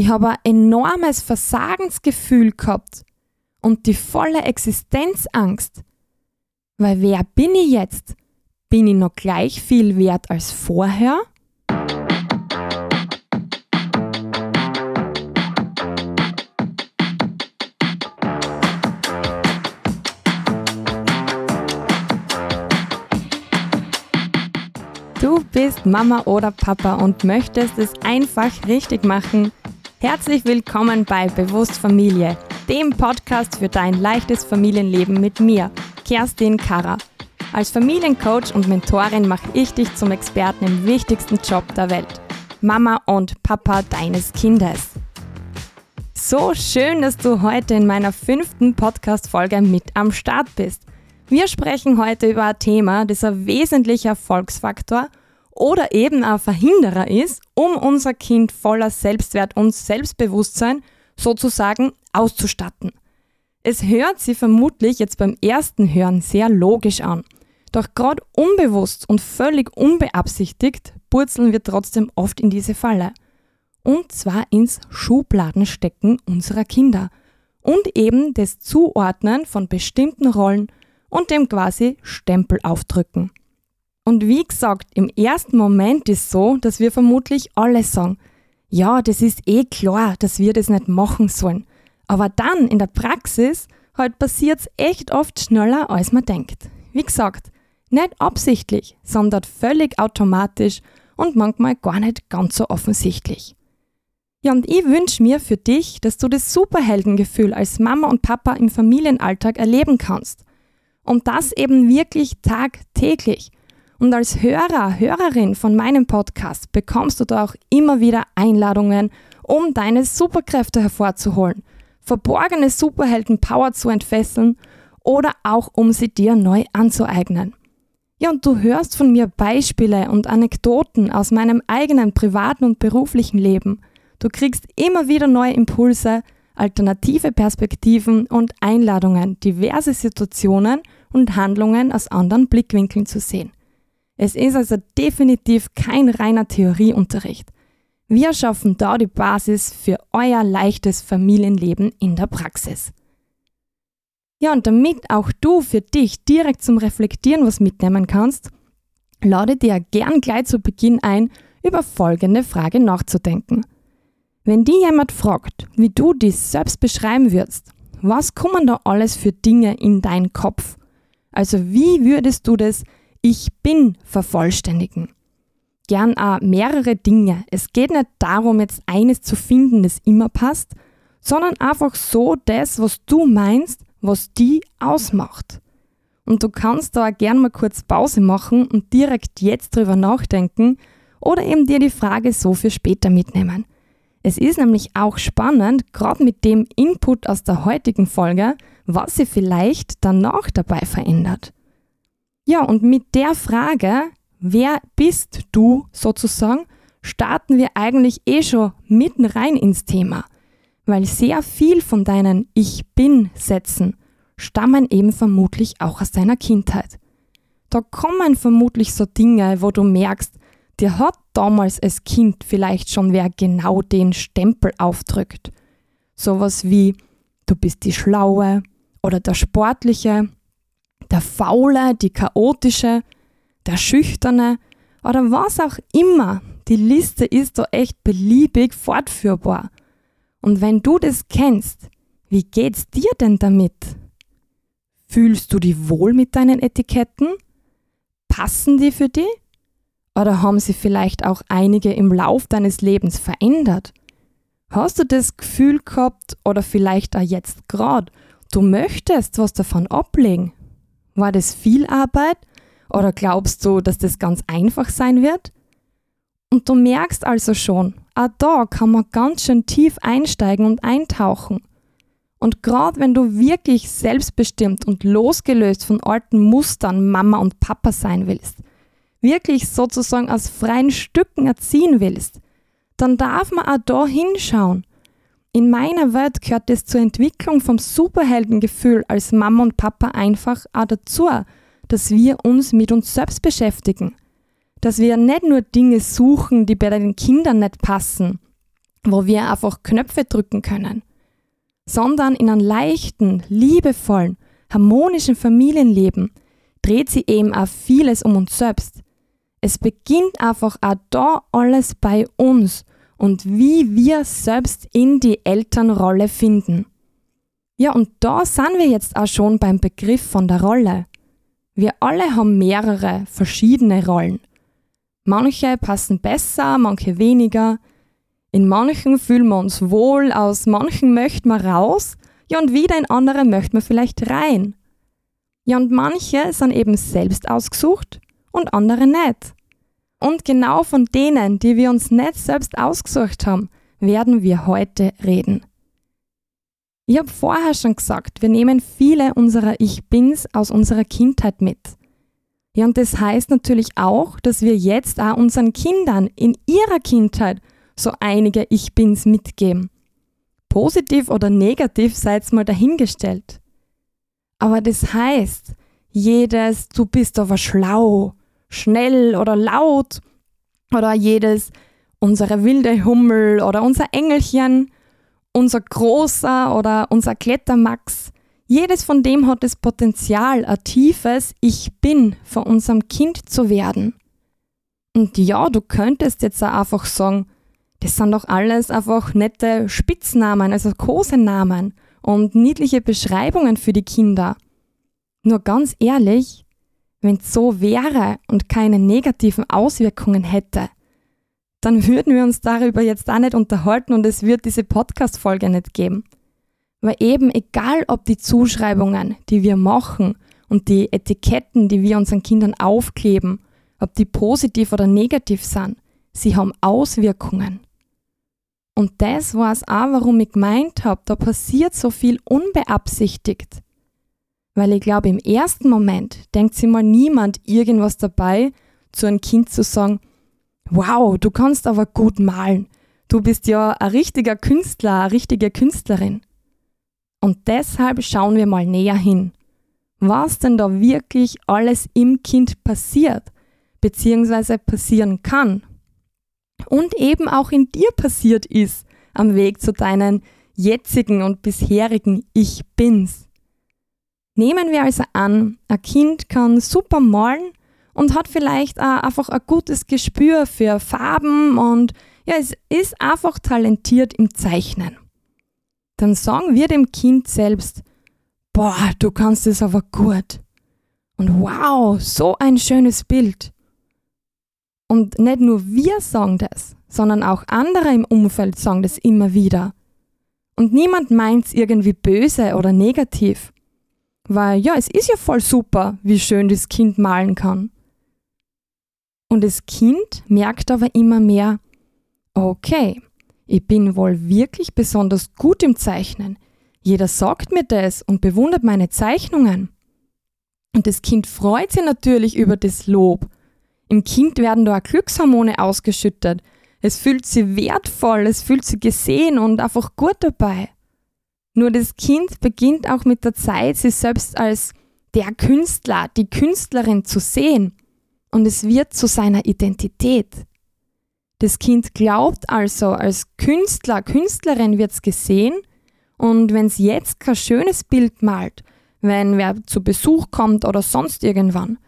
Ich habe ein enormes Versagensgefühl gehabt und die volle Existenzangst. Weil wer bin ich jetzt? Bin ich noch gleich viel wert als vorher? Du bist Mama oder Papa und möchtest es einfach richtig machen. Herzlich willkommen bei Bewusst Familie, dem Podcast für dein leichtes Familienleben mit mir, Kerstin Karrer. Als Familiencoach und Mentorin mache ich dich zum Experten im wichtigsten Job der Welt, Mama und Papa deines Kindes. So schön, dass du heute in meiner fünften Podcast-Folge mit am Start bist. Wir sprechen heute über ein Thema, das ein wesentlicher Erfolgsfaktor oder eben ein Verhinderer ist, um unser Kind voller Selbstwert und Selbstbewusstsein sozusagen auszustatten. Es hört sich vermutlich jetzt beim ersten Hören sehr logisch an. Doch gerade unbewusst und völlig unbeabsichtigt purzeln wir trotzdem oft in diese Falle. Und zwar ins Schubladenstecken unserer Kinder und eben das Zuordnen von bestimmten Rollen und dem quasi Stempel aufdrücken. Und wie gesagt, im ersten Moment ist so, dass wir vermutlich alle sagen, ja, das ist eh klar, dass wir das nicht machen sollen. Aber dann in der Praxis halt passiert es echt oft schneller, als man denkt. Wie gesagt, nicht absichtlich, sondern völlig automatisch und manchmal gar nicht ganz so offensichtlich. Ja, und ich wünsche mir für dich, dass du das Superheldengefühl als Mama und Papa im Familienalltag erleben kannst. Und das eben wirklich tagtäglich. Und als Hörer, Hörerin von meinem Podcast bekommst du da auch immer wieder Einladungen, um deine Superkräfte hervorzuholen, verborgene Superhelden-Power zu entfesseln oder auch um sie dir neu anzueignen. Ja, und du hörst von mir Beispiele und Anekdoten aus meinem eigenen privaten und beruflichen Leben. Du kriegst immer wieder neue Impulse, alternative Perspektiven und Einladungen, diverse Situationen und Handlungen aus anderen Blickwinkeln zu sehen. Es ist also definitiv kein reiner Theorieunterricht. Wir schaffen da die Basis für euer leichtes Familienleben in der Praxis. Ja, und damit auch du für dich direkt zum Reflektieren was mitnehmen kannst, lade dir gern gleich zu Beginn ein, über folgende Frage nachzudenken. Wenn dir jemand fragt, wie du dies selbst beschreiben würdest, was kommen da alles für Dinge in deinen Kopf? Also wie würdest du das Ich bin vervollständigen? Gern auch mehrere Dinge. Es geht nicht darum, jetzt eines zu finden, das immer passt, sondern einfach so das, was du meinst, was die ausmacht. Und du kannst da auch gern mal kurz Pause machen und direkt jetzt drüber nachdenken oder eben dir die Frage so für später mitnehmen. Es ist nämlich auch spannend, gerade mit dem Input aus der heutigen Folge, was sie vielleicht danach dabei verändert. Ja, und mit der Frage, wer bist du sozusagen, starten wir eigentlich eh schon mitten rein ins Thema, weil sehr viel von deinen Ich bin Sätzen stammen eben vermutlich auch aus deiner Kindheit. Da kommen vermutlich so Dinge, wo du merkst, dir hat damals als Kind vielleicht schon wer genau den Stempel aufdrückt. Sowas wie, du bist die Schlaue, oder der Sportliche, der Faule, die Chaotische, der Schüchterne oder was auch immer. Die Liste ist da echt beliebig fortführbar. Und wenn du das kennst, wie geht's dir denn damit? Fühlst du dich wohl mit deinen Etiketten? Passen die für dich? Oder haben sie vielleicht auch einige im Lauf deines Lebens verändert? Hast du das Gefühl gehabt oder vielleicht auch jetzt gerade, du möchtest was davon ablegen. War das viel Arbeit oder glaubst du, dass das ganz einfach sein wird? Und du merkst also schon, auch da kann man ganz schön tief einsteigen und eintauchen. Und gerade wenn du wirklich selbstbestimmt und losgelöst von alten Mustern Mama und Papa sein willst, wirklich sozusagen aus freien Stücken erziehen willst, dann darf man auch da hinschauen in meiner Welt gehört es zur Entwicklung vom Superheldengefühl als Mama und Papa einfach auch dazu, dass wir uns mit uns selbst beschäftigen. Dass wir nicht nur Dinge suchen, die bei den Kindern nicht passen, wo wir einfach Knöpfe drücken können, sondern in einem leichten, liebevollen, harmonischen Familienleben dreht sie eben auch vieles um uns selbst. Es beginnt einfach auch da alles bei uns und wie wir selbst in die Elternrolle finden. Ja, und da sind wir jetzt auch schon beim Begriff von der Rolle. Wir alle haben mehrere verschiedene Rollen. Manche passen besser, manche weniger. In manchen fühlen wir uns wohl, aus manchen möchten wir raus, ja und wieder in andere möchten wir vielleicht rein. Ja und manche sind eben selbst ausgesucht und andere nicht. Und genau von denen, die wir uns nicht selbst ausgesucht haben, werden wir heute reden. Ich habe vorher schon gesagt, wir nehmen viele unserer Ich Bins aus unserer Kindheit mit. Ja, und das heißt natürlich auch, dass wir jetzt auch unseren Kindern in ihrer Kindheit so einige Ich Bins mitgeben. Positiv oder negativ seid mal dahingestellt. Aber das heißt, jedes Du bist aber schlau schnell oder laut oder jedes unsere wilde Hummel oder unser Engelchen, unser großer oder unser Klettermax. Jedes von dem hat das Potenzial, ein tiefes Ich bin von unserem Kind zu werden. Und ja, du könntest jetzt auch einfach sagen, das sind doch alles einfach nette Spitznamen, also Kosenamen und niedliche Beschreibungen für die Kinder. Nur ganz ehrlich, wenn es so wäre und keine negativen Auswirkungen hätte, dann würden wir uns darüber jetzt auch nicht unterhalten und es wird diese Podcast-Folge nicht geben. Weil eben egal, ob die Zuschreibungen, die wir machen und die Etiketten, die wir unseren Kindern aufkleben, ob die positiv oder negativ sind, sie haben Auswirkungen. Und das war es auch, warum ich gemeint habe, da passiert so viel unbeabsichtigt. Weil ich glaube, im ersten Moment denkt sich mal niemand irgendwas dabei, zu einem Kind zu sagen, wow, du kannst aber gut malen. Du bist ja ein richtiger Künstler, eine richtige Künstlerin. Und deshalb schauen wir mal näher hin. Was denn da wirklich alles im Kind passiert, beziehungsweise passieren kann. Und eben auch in dir passiert ist am Weg zu deinen jetzigen und bisherigen Ich Bins. Nehmen wir also an, ein Kind kann super malen und hat vielleicht auch einfach ein gutes Gespür für Farben und ja, es ist einfach talentiert im Zeichnen. Dann sagen wir dem Kind selbst, boah, du kannst es aber gut. Und wow, so ein schönes Bild. Und nicht nur wir sagen das, sondern auch andere im Umfeld sagen das immer wieder. Und niemand meint es irgendwie böse oder negativ. Weil ja, es ist ja voll super, wie schön das Kind malen kann. Und das Kind merkt aber immer mehr, okay, ich bin wohl wirklich besonders gut im Zeichnen. Jeder sagt mir das und bewundert meine Zeichnungen. Und das Kind freut sich natürlich über das Lob. Im Kind werden da Glückshormone ausgeschüttet. Es fühlt sich wertvoll, es fühlt sich gesehen und einfach gut dabei. Nur das Kind beginnt auch mit der Zeit, sich selbst als der Künstler, die Künstlerin zu sehen. Und es wird zu seiner Identität. Das Kind glaubt also, als Künstler, Künstlerin wird es gesehen. Und wenn es jetzt kein schönes Bild malt, wenn wer zu Besuch kommt oder sonst irgendwann,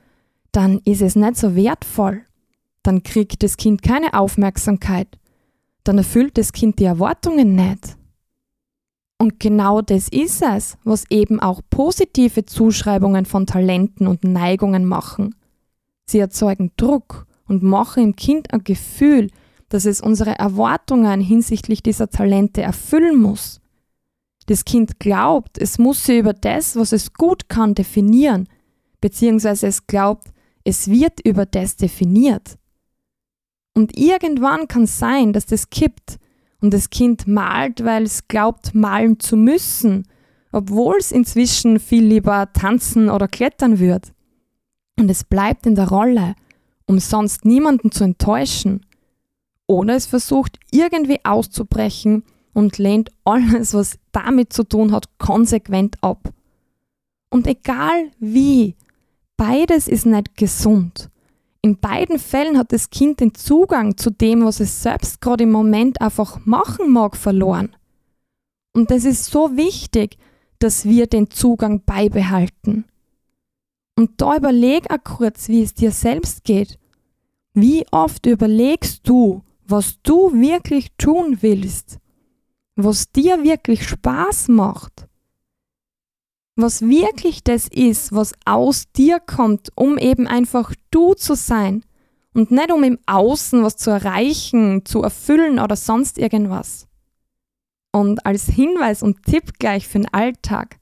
dann ist es nicht so wertvoll. Dann kriegt das Kind keine Aufmerksamkeit. Dann erfüllt das Kind die Erwartungen nicht. Und genau das ist es, was eben auch positive Zuschreibungen von Talenten und Neigungen machen. Sie erzeugen Druck und machen im Kind ein Gefühl, dass es unsere Erwartungen hinsichtlich dieser Talente erfüllen muss. Das Kind glaubt, es muss sie über das, was es gut kann, definieren, beziehungsweise es glaubt, es wird über das definiert. Und irgendwann kann es sein, dass das kippt und das Kind malt, weil es glaubt, malen zu müssen, obwohl es inzwischen viel lieber tanzen oder klettern wird. Und es bleibt in der Rolle, um sonst niemanden zu enttäuschen. Oder es versucht irgendwie auszubrechen und lehnt alles, was damit zu tun hat, konsequent ab. Und egal wie, beides ist nicht gesund. In beiden Fällen hat das Kind den Zugang zu dem, was es selbst gerade im Moment einfach machen mag, verloren. Und es ist so wichtig, dass wir den Zugang beibehalten. Und da überleg auch kurz, wie es dir selbst geht. Wie oft überlegst du, was du wirklich tun willst? Was dir wirklich Spaß macht? Was wirklich das ist, was aus dir kommt, um eben einfach du zu sein und nicht um im Außen was zu erreichen, zu erfüllen oder sonst irgendwas. Und als Hinweis und Tipp gleich für den Alltag.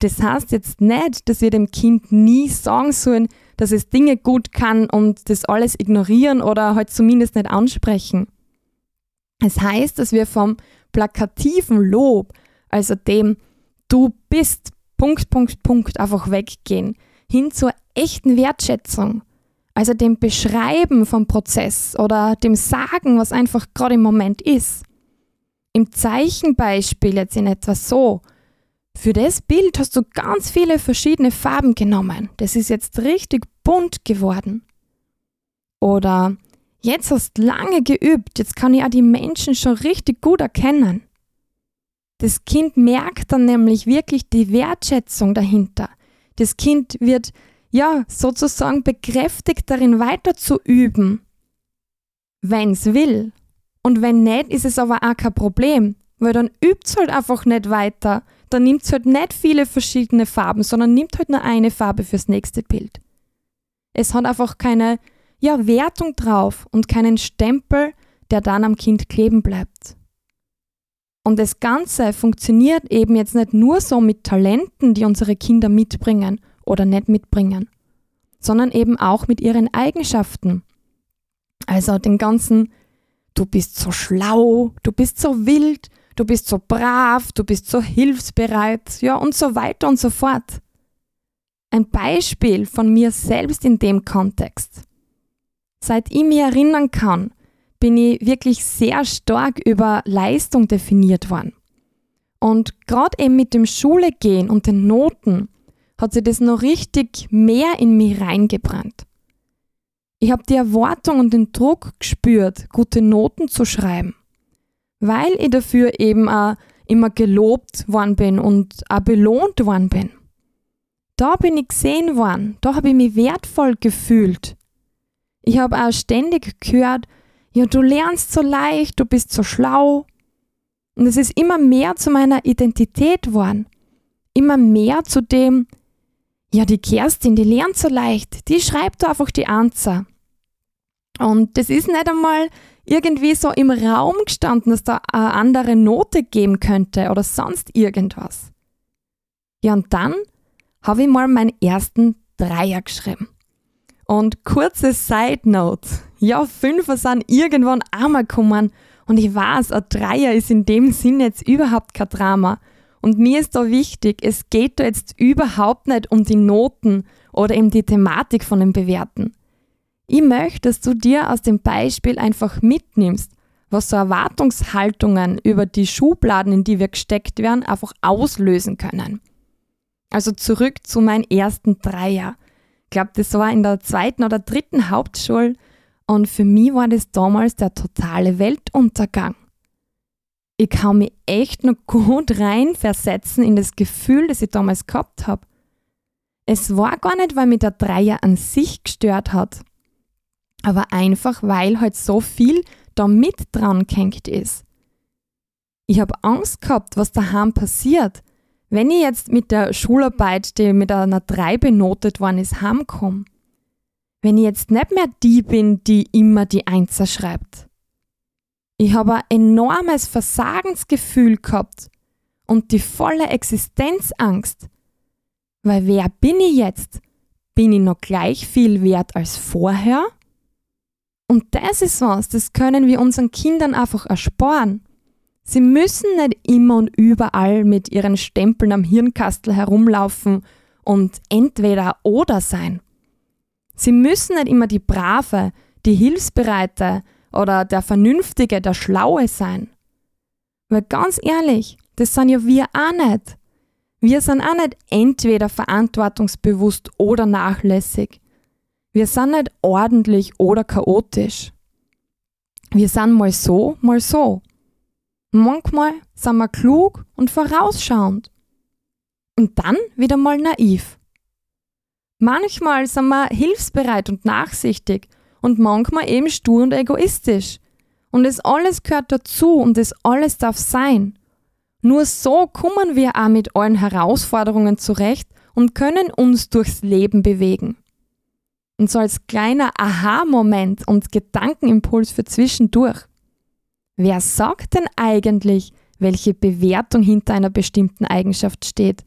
Das heißt jetzt nicht, dass wir dem Kind nie sagen sollen, dass es Dinge gut kann und das alles ignorieren oder halt zumindest nicht ansprechen. Es heißt, dass wir vom plakativen Lob, also dem du bist, Punkt, Punkt, Punkt, einfach weggehen, hin zur echten Wertschätzung, also dem Beschreiben vom Prozess oder dem Sagen, was einfach gerade im Moment ist. Im Zeichenbeispiel jetzt in etwa so. Für das Bild hast du ganz viele verschiedene Farben genommen. Das ist jetzt richtig bunt geworden. Oder jetzt hast du lange geübt, jetzt kann ich auch die Menschen schon richtig gut erkennen. Das Kind merkt dann nämlich wirklich die Wertschätzung dahinter. Das Kind wird ja sozusagen bekräftigt darin weiter zu üben, wenn es will. Und wenn nicht, ist es aber auch kein Problem, weil dann übt es halt einfach nicht weiter. Dann nimmt es halt nicht viele verschiedene Farben, sondern nimmt halt nur eine Farbe fürs nächste Bild. Es hat einfach keine ja, Wertung drauf und keinen Stempel, der dann am Kind kleben bleibt. Und das Ganze funktioniert eben jetzt nicht nur so mit Talenten, die unsere Kinder mitbringen oder nicht mitbringen, sondern eben auch mit ihren Eigenschaften. Also den ganzen du bist so schlau, du bist so wild, du bist so brav, du bist so hilfsbereit, ja und so weiter und so fort. Ein Beispiel von mir selbst in dem Kontext. Seit ich mich erinnern kann, bin ich wirklich sehr stark über Leistung definiert worden. Und gerade eben mit dem Schule gehen und den Noten hat sich das noch richtig mehr in mich reingebrannt. Ich habe die Erwartung und den Druck gespürt, gute Noten zu schreiben, weil ich dafür eben auch immer gelobt worden bin und auch belohnt worden bin. Da bin ich gesehen worden, da habe ich mich wertvoll gefühlt. Ich habe auch ständig gehört, ja, du lernst so leicht, du bist so schlau. Und es ist immer mehr zu meiner Identität geworden. Immer mehr zu dem, ja, die Kerstin, die lernt so leicht, die schreibt einfach die Answer. Und das ist nicht einmal irgendwie so im Raum gestanden, dass da eine andere Note geben könnte oder sonst irgendwas. Ja, und dann habe ich mal meinen ersten Dreier geschrieben. Und kurze Side Note. Ja, Fünfer sind irgendwann einmal gekommen und ich weiß, ein Dreier ist in dem Sinn jetzt überhaupt kein Drama. Und mir ist da wichtig, es geht da jetzt überhaupt nicht um die Noten oder um die Thematik von dem Bewerten. Ich möchte, dass du dir aus dem Beispiel einfach mitnimmst, was so Erwartungshaltungen über die Schubladen, in die wir gesteckt werden, einfach auslösen können. Also zurück zu meinem ersten Dreier. Ich glaube, das war in der zweiten oder dritten Hauptschule und für mich war das damals der totale Weltuntergang. Ich kann mich echt noch gut reinversetzen in das Gefühl, das ich damals gehabt habe. Es war gar nicht, weil mich der Dreier an sich gestört hat, aber einfach weil halt so viel da mit dran gehängt ist. Ich habe Angst gehabt, was daheim passiert, wenn ich jetzt mit der Schularbeit, die mit einer 3 benotet worden ist, heimkomme. Wenn ich jetzt nicht mehr die bin, die immer die Einser schreibt. Ich habe ein enormes Versagensgefühl gehabt und die volle Existenzangst. Weil wer bin ich jetzt? Bin ich noch gleich viel wert als vorher? Und das ist was, das können wir unseren Kindern einfach ersparen. Sie müssen nicht immer und überall mit ihren Stempeln am Hirnkastel herumlaufen und entweder oder sein. Sie müssen nicht immer die Brave, die Hilfsbereite oder der Vernünftige, der Schlaue sein. Weil ganz ehrlich, das sind ja wir auch nicht. Wir sind auch nicht entweder verantwortungsbewusst oder nachlässig. Wir sind nicht ordentlich oder chaotisch. Wir sind mal so, mal so. Manchmal sind wir klug und vorausschauend. Und dann wieder mal naiv. Manchmal sind wir hilfsbereit und nachsichtig und manchmal eben stur und egoistisch. Und es alles gehört dazu und es alles darf sein. Nur so kommen wir auch mit allen Herausforderungen zurecht und können uns durchs Leben bewegen. Und so als kleiner Aha-Moment und Gedankenimpuls für zwischendurch. Wer sagt denn eigentlich, welche Bewertung hinter einer bestimmten Eigenschaft steht?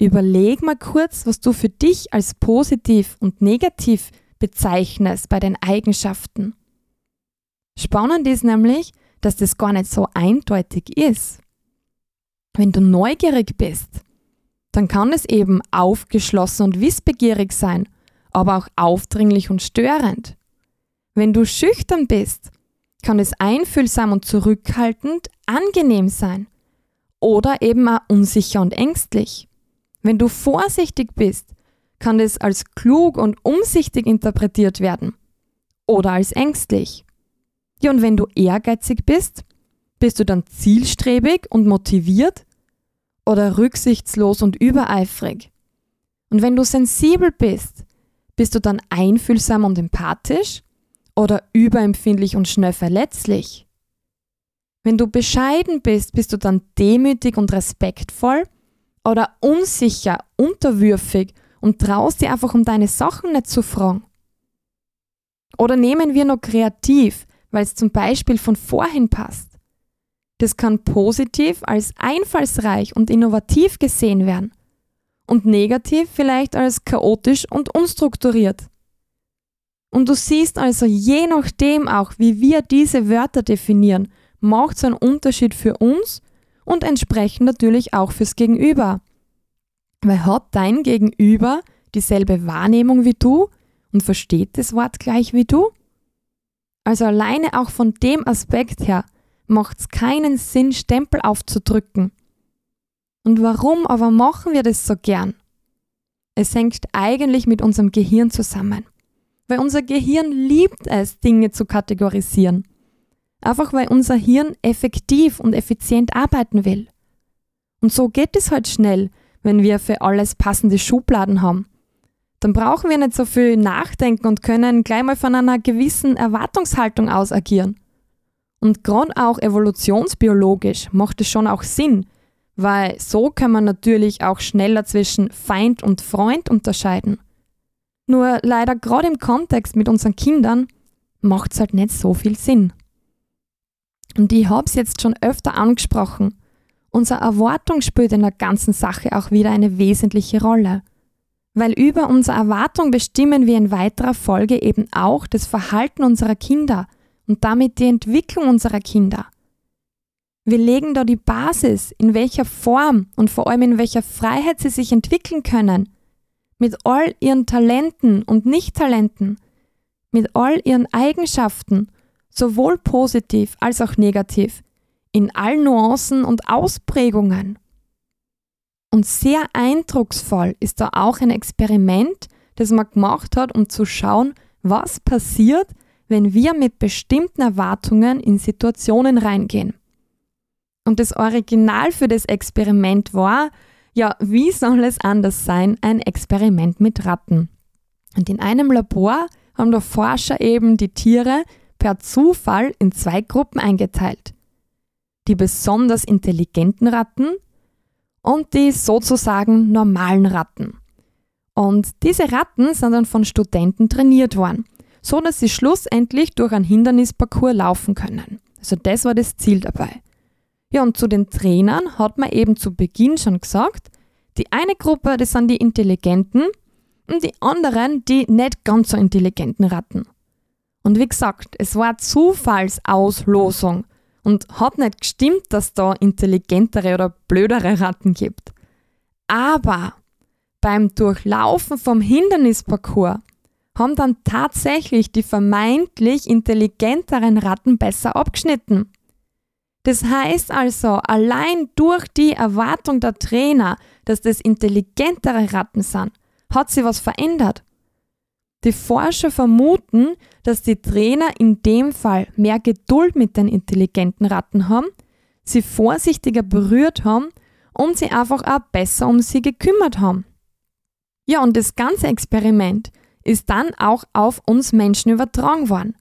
Überleg mal kurz, was du für dich als positiv und negativ bezeichnest bei den Eigenschaften. Spannend ist nämlich, dass das gar nicht so eindeutig ist. Wenn du neugierig bist, dann kann es eben aufgeschlossen und wissbegierig sein, aber auch aufdringlich und störend. Wenn du schüchtern bist, kann es einfühlsam und zurückhaltend angenehm sein oder eben auch unsicher und ängstlich. Wenn du vorsichtig bist, kann es als klug und umsichtig interpretiert werden oder als ängstlich. Ja, und wenn du ehrgeizig bist, bist du dann zielstrebig und motiviert oder rücksichtslos und übereifrig? Und wenn du sensibel bist, bist du dann einfühlsam und empathisch oder überempfindlich und schnell verletzlich? Wenn du bescheiden bist, bist du dann demütig und respektvoll oder unsicher, unterwürfig und traust dir einfach um deine Sachen nicht zu fragen? Oder nehmen wir noch kreativ, weil es zum Beispiel von vorhin passt. Das kann positiv als einfallsreich und innovativ gesehen werden und negativ vielleicht als chaotisch und unstrukturiert. Und du siehst also, je nachdem auch, wie wir diese Wörter definieren, macht es einen Unterschied für uns und entsprechend natürlich auch fürs Gegenüber. Weil hat dein Gegenüber dieselbe Wahrnehmung wie du und versteht das Wort gleich wie du? Also alleine auch von dem Aspekt her macht es keinen Sinn, Stempel aufzudrücken. Und warum aber machen wir das so gern? Es hängt eigentlich mit unserem Gehirn zusammen. Weil unser Gehirn liebt es, Dinge zu kategorisieren. Einfach weil unser Hirn effektiv und effizient arbeiten will. Und so geht es halt schnell, wenn wir für alles passende Schubladen haben dann brauchen wir nicht so viel nachdenken und können gleich mal von einer gewissen Erwartungshaltung aus agieren. Und gerade auch evolutionsbiologisch macht es schon auch Sinn, weil so kann man natürlich auch schneller zwischen Feind und Freund unterscheiden. Nur leider gerade im Kontext mit unseren Kindern macht es halt nicht so viel Sinn. Und ich habe es jetzt schon öfter angesprochen. Unsere Erwartung spielt in der ganzen Sache auch wieder eine wesentliche Rolle weil über unsere Erwartung bestimmen wir in weiterer Folge eben auch das Verhalten unserer Kinder und damit die Entwicklung unserer Kinder. Wir legen da die Basis, in welcher Form und vor allem in welcher Freiheit sie sich entwickeln können, mit all ihren Talenten und Nicht-Talenten, mit all ihren Eigenschaften, sowohl positiv als auch negativ, in allen Nuancen und Ausprägungen. Und sehr eindrucksvoll ist da auch ein Experiment, das man gemacht hat, um zu schauen, was passiert, wenn wir mit bestimmten Erwartungen in Situationen reingehen. Und das Original für das Experiment war, ja, wie soll es anders sein, ein Experiment mit Ratten. Und in einem Labor haben der Forscher eben die Tiere per Zufall in zwei Gruppen eingeteilt. Die besonders intelligenten Ratten und die sozusagen normalen Ratten. Und diese Ratten sind dann von Studenten trainiert worden, so dass sie schlussendlich durch einen Hindernisparcours laufen können. Also das war das Ziel dabei. Ja, und zu den Trainern hat man eben zu Beginn schon gesagt, die eine Gruppe, das sind die intelligenten und die anderen die nicht ganz so intelligenten Ratten. Und wie gesagt, es war Zufallsauslosung und hat nicht gestimmt, dass da intelligentere oder blödere Ratten gibt. Aber beim Durchlaufen vom Hindernisparcours haben dann tatsächlich die vermeintlich intelligenteren Ratten besser abgeschnitten. Das heißt also, allein durch die Erwartung der Trainer, dass das intelligentere Ratten sind, hat sich was verändert. Die Forscher vermuten, dass die Trainer in dem Fall mehr Geduld mit den intelligenten Ratten haben, sie vorsichtiger berührt haben und sie einfach auch besser um sie gekümmert haben. Ja, und das ganze Experiment ist dann auch auf uns Menschen übertragen worden.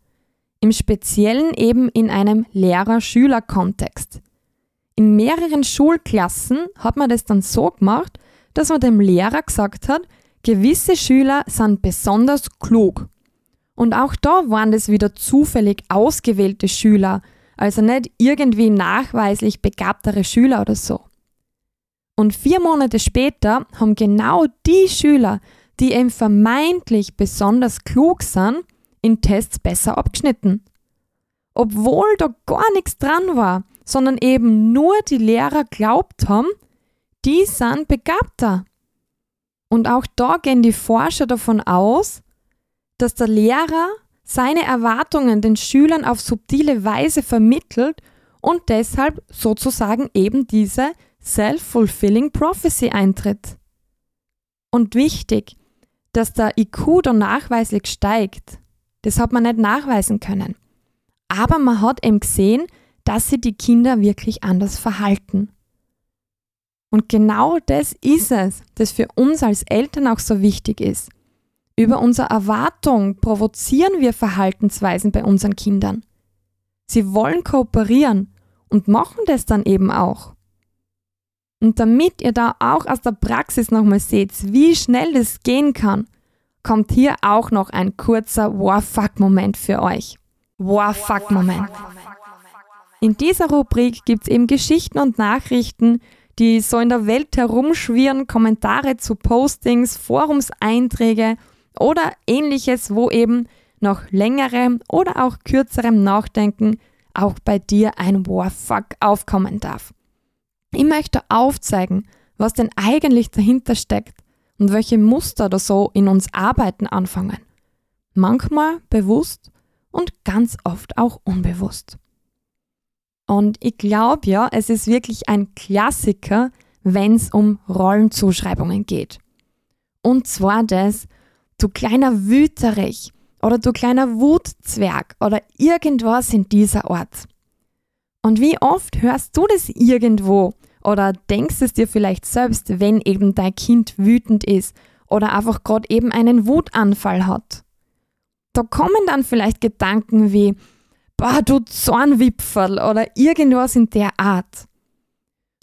Im Speziellen eben in einem Lehrer-Schüler-Kontext. In mehreren Schulklassen hat man das dann so gemacht, dass man dem Lehrer gesagt hat, gewisse Schüler sind besonders klug. Und auch da waren das wieder zufällig ausgewählte Schüler, also nicht irgendwie nachweislich begabtere Schüler oder so. Und vier Monate später haben genau die Schüler, die eben vermeintlich besonders klug sind, in Tests besser abgeschnitten. Obwohl da gar nichts dran war, sondern eben nur die Lehrer glaubt haben, die sind begabter. Und auch da gehen die Forscher davon aus, dass der Lehrer seine Erwartungen den Schülern auf subtile Weise vermittelt und deshalb sozusagen eben diese Self-Fulfilling Prophecy eintritt. Und wichtig, dass der IQ da nachweislich steigt, das hat man nicht nachweisen können. Aber man hat eben gesehen, dass sich die Kinder wirklich anders verhalten. Und genau das ist es, das für uns als Eltern auch so wichtig ist. Über unsere Erwartung provozieren wir Verhaltensweisen bei unseren Kindern. Sie wollen kooperieren und machen das dann eben auch. Und damit ihr da auch aus der Praxis nochmal seht, wie schnell das gehen kann, kommt hier auch noch ein kurzer War-Fuck-Moment für euch. War-Fuck-Moment. In dieser Rubrik gibt es eben Geschichten und Nachrichten, die so in der Welt herumschwirren, Kommentare zu Postings, Forumseinträge oder ähnliches, wo eben nach längerem oder auch kürzerem Nachdenken auch bei dir ein Warfuck aufkommen darf. Ich möchte aufzeigen, was denn eigentlich dahinter steckt und welche Muster da so in uns arbeiten anfangen. Manchmal bewusst und ganz oft auch unbewusst. Und ich glaube ja, es ist wirklich ein Klassiker, wenn es um Rollenzuschreibungen geht. Und zwar das, du kleiner Wüterich oder du kleiner Wutzwerg oder irgendwas in dieser Art. Und wie oft hörst du das irgendwo oder denkst es dir vielleicht selbst, wenn eben dein Kind wütend ist oder einfach gerade eben einen Wutanfall hat? Da kommen dann vielleicht Gedanken wie, boah, du Zornwipferl oder irgendwas in der Art.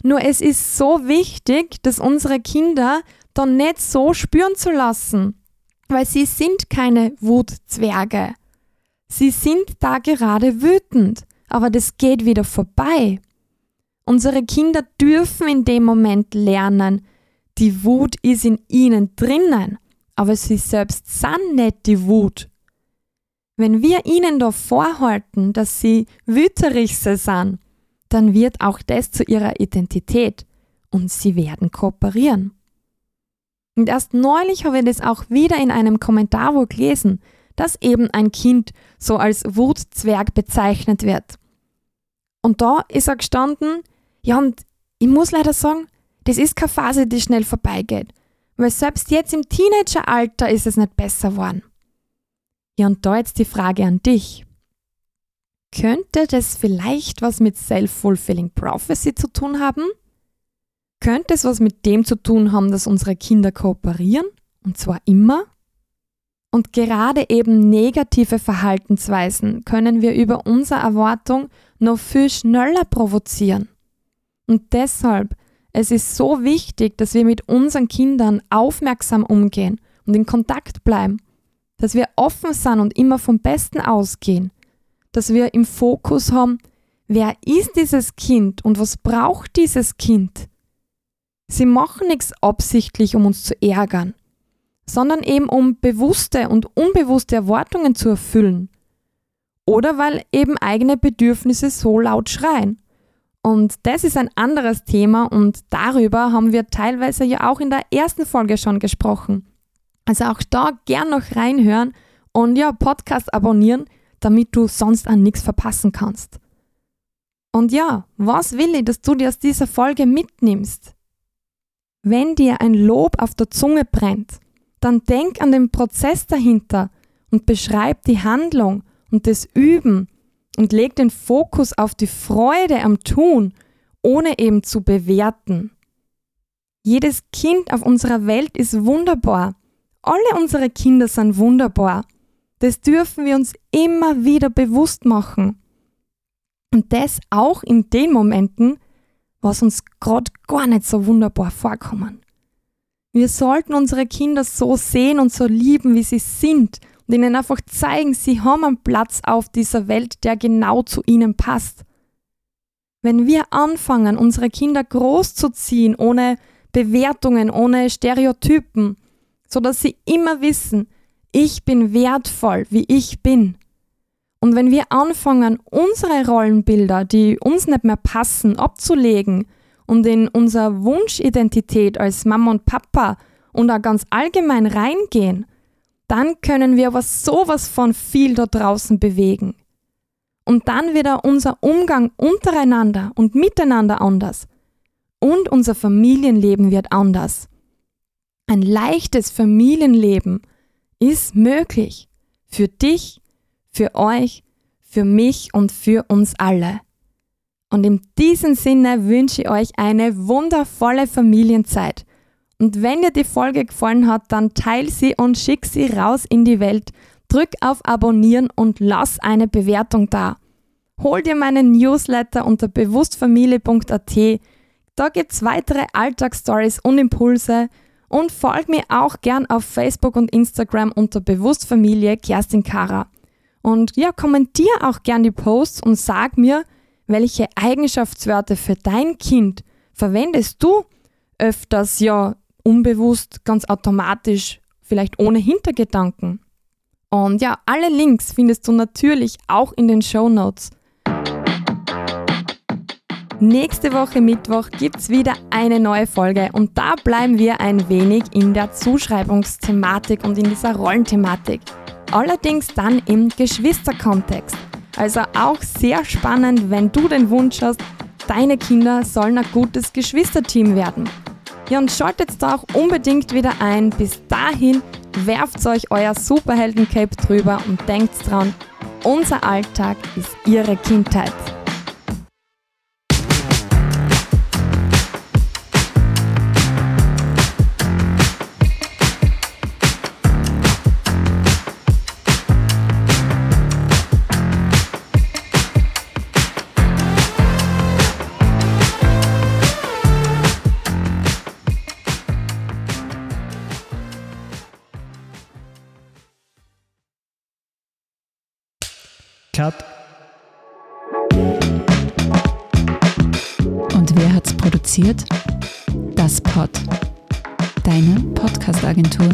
Nur es ist so wichtig, dass unsere Kinder dann nicht so spüren zu lassen, weil sie sind keine Wutzwerge. Sie sind da gerade wütend, aber das geht wieder vorbei. Unsere Kinder dürfen in dem Moment lernen, die Wut ist in ihnen drinnen, aber sie selbst sind nicht die Wut. Wenn wir ihnen da vorhalten, dass sie Wüterichse sind, dann wird auch das zu ihrer Identität und sie werden kooperieren. Und erst neulich habe ich das auch wieder in einem Kommentar wo gelesen, dass eben ein Kind so als Wutzwerg bezeichnet wird. Und da ist er gestanden, ja, und ich muss leider sagen, das ist keine Phase, die schnell vorbeigeht, weil selbst jetzt im Teenageralter ist es nicht besser geworden. Ja, und da jetzt die Frage an dich. Könnte das vielleicht was mit Self-Fulfilling Prophecy zu tun haben? Könnte es was mit dem zu tun haben, dass unsere Kinder kooperieren? Und zwar immer? Und gerade eben negative Verhaltensweisen können wir über unsere Erwartung noch viel schneller provozieren. Und deshalb, es ist so wichtig, dass wir mit unseren Kindern aufmerksam umgehen und in Kontakt bleiben dass wir offen sind und immer vom Besten ausgehen, dass wir im Fokus haben, wer ist dieses Kind und was braucht dieses Kind. Sie machen nichts absichtlich, um uns zu ärgern, sondern eben um bewusste und unbewusste Erwartungen zu erfüllen. Oder weil eben eigene Bedürfnisse so laut schreien. Und das ist ein anderes Thema und darüber haben wir teilweise ja auch in der ersten Folge schon gesprochen. Also auch da gern noch reinhören und ja, Podcast abonnieren, damit du sonst an nichts verpassen kannst. Und ja, was will ich, dass du dir aus dieser Folge mitnimmst? Wenn dir ein Lob auf der Zunge brennt dann denk an den Prozess dahinter und beschreib die Handlung und das Üben und leg den Fokus auf die Freude am Tun, ohne eben zu bewerten. Jedes Kind auf unserer Welt ist wunderbar. Alle unsere Kinder sind wunderbar. Das dürfen wir uns immer wieder bewusst machen. Und das auch in den Momenten, was uns gerade gar nicht so wunderbar vorkommen. Wir sollten unsere Kinder so sehen und so lieben, wie sie sind und ihnen einfach zeigen, sie haben einen Platz auf dieser Welt, der genau zu ihnen passt. Wenn wir anfangen, unsere Kinder großzuziehen, ohne Bewertungen, ohne Stereotypen, so dass sie immer wissen, ich bin wertvoll, wie ich bin. Und wenn wir anfangen, unsere Rollenbilder, die uns nicht mehr passen, abzulegen und in unsere Wunschidentität als Mama und Papa und auch ganz allgemein reingehen, dann können wir aber sowas von viel da draußen bewegen. Und dann wird auch unser Umgang untereinander und miteinander anders. Und unser Familienleben wird anders. Ein leichtes Familienleben ist möglich. Für dich, für euch, für mich und für uns alle. Und in diesem Sinne wünsche ich euch eine wundervolle Familienzeit. Und wenn dir die Folge gefallen hat, dann teile sie und schick sie raus in die Welt. Drück auf Abonnieren und lass eine Bewertung da. Hol dir meinen Newsletter unter bewusstfamilie.at. Da gibt's weitere Alltagsstories und Impulse. Und folg mir auch gern auf Facebook und Instagram unter Bewusstfamilie Kerstin Kara. Und ja, kommentier auch gern die Posts und sag mir, welche Eigenschaftswörter für dein Kind verwendest du öfters ja unbewusst, ganz automatisch, vielleicht ohne Hintergedanken. Und ja, alle Links findest du natürlich auch in den Show Notes. Nächste Woche Mittwoch gibt es wieder eine neue Folge und da bleiben wir ein wenig in der Zuschreibungsthematik und in dieser Rollenthematik. Allerdings dann im Geschwisterkontext. Also auch sehr spannend, wenn du den Wunsch hast, deine Kinder sollen ein gutes Geschwisterteam werden. Ja, und schaltet da auch unbedingt wieder ein. Bis dahin werft euch euer Superhelden-Cape drüber und denkt dran, unser Alltag ist ihre Kindheit. hat. Und wer hat's produziert? Das Pod. Deine Podcast-Agentur.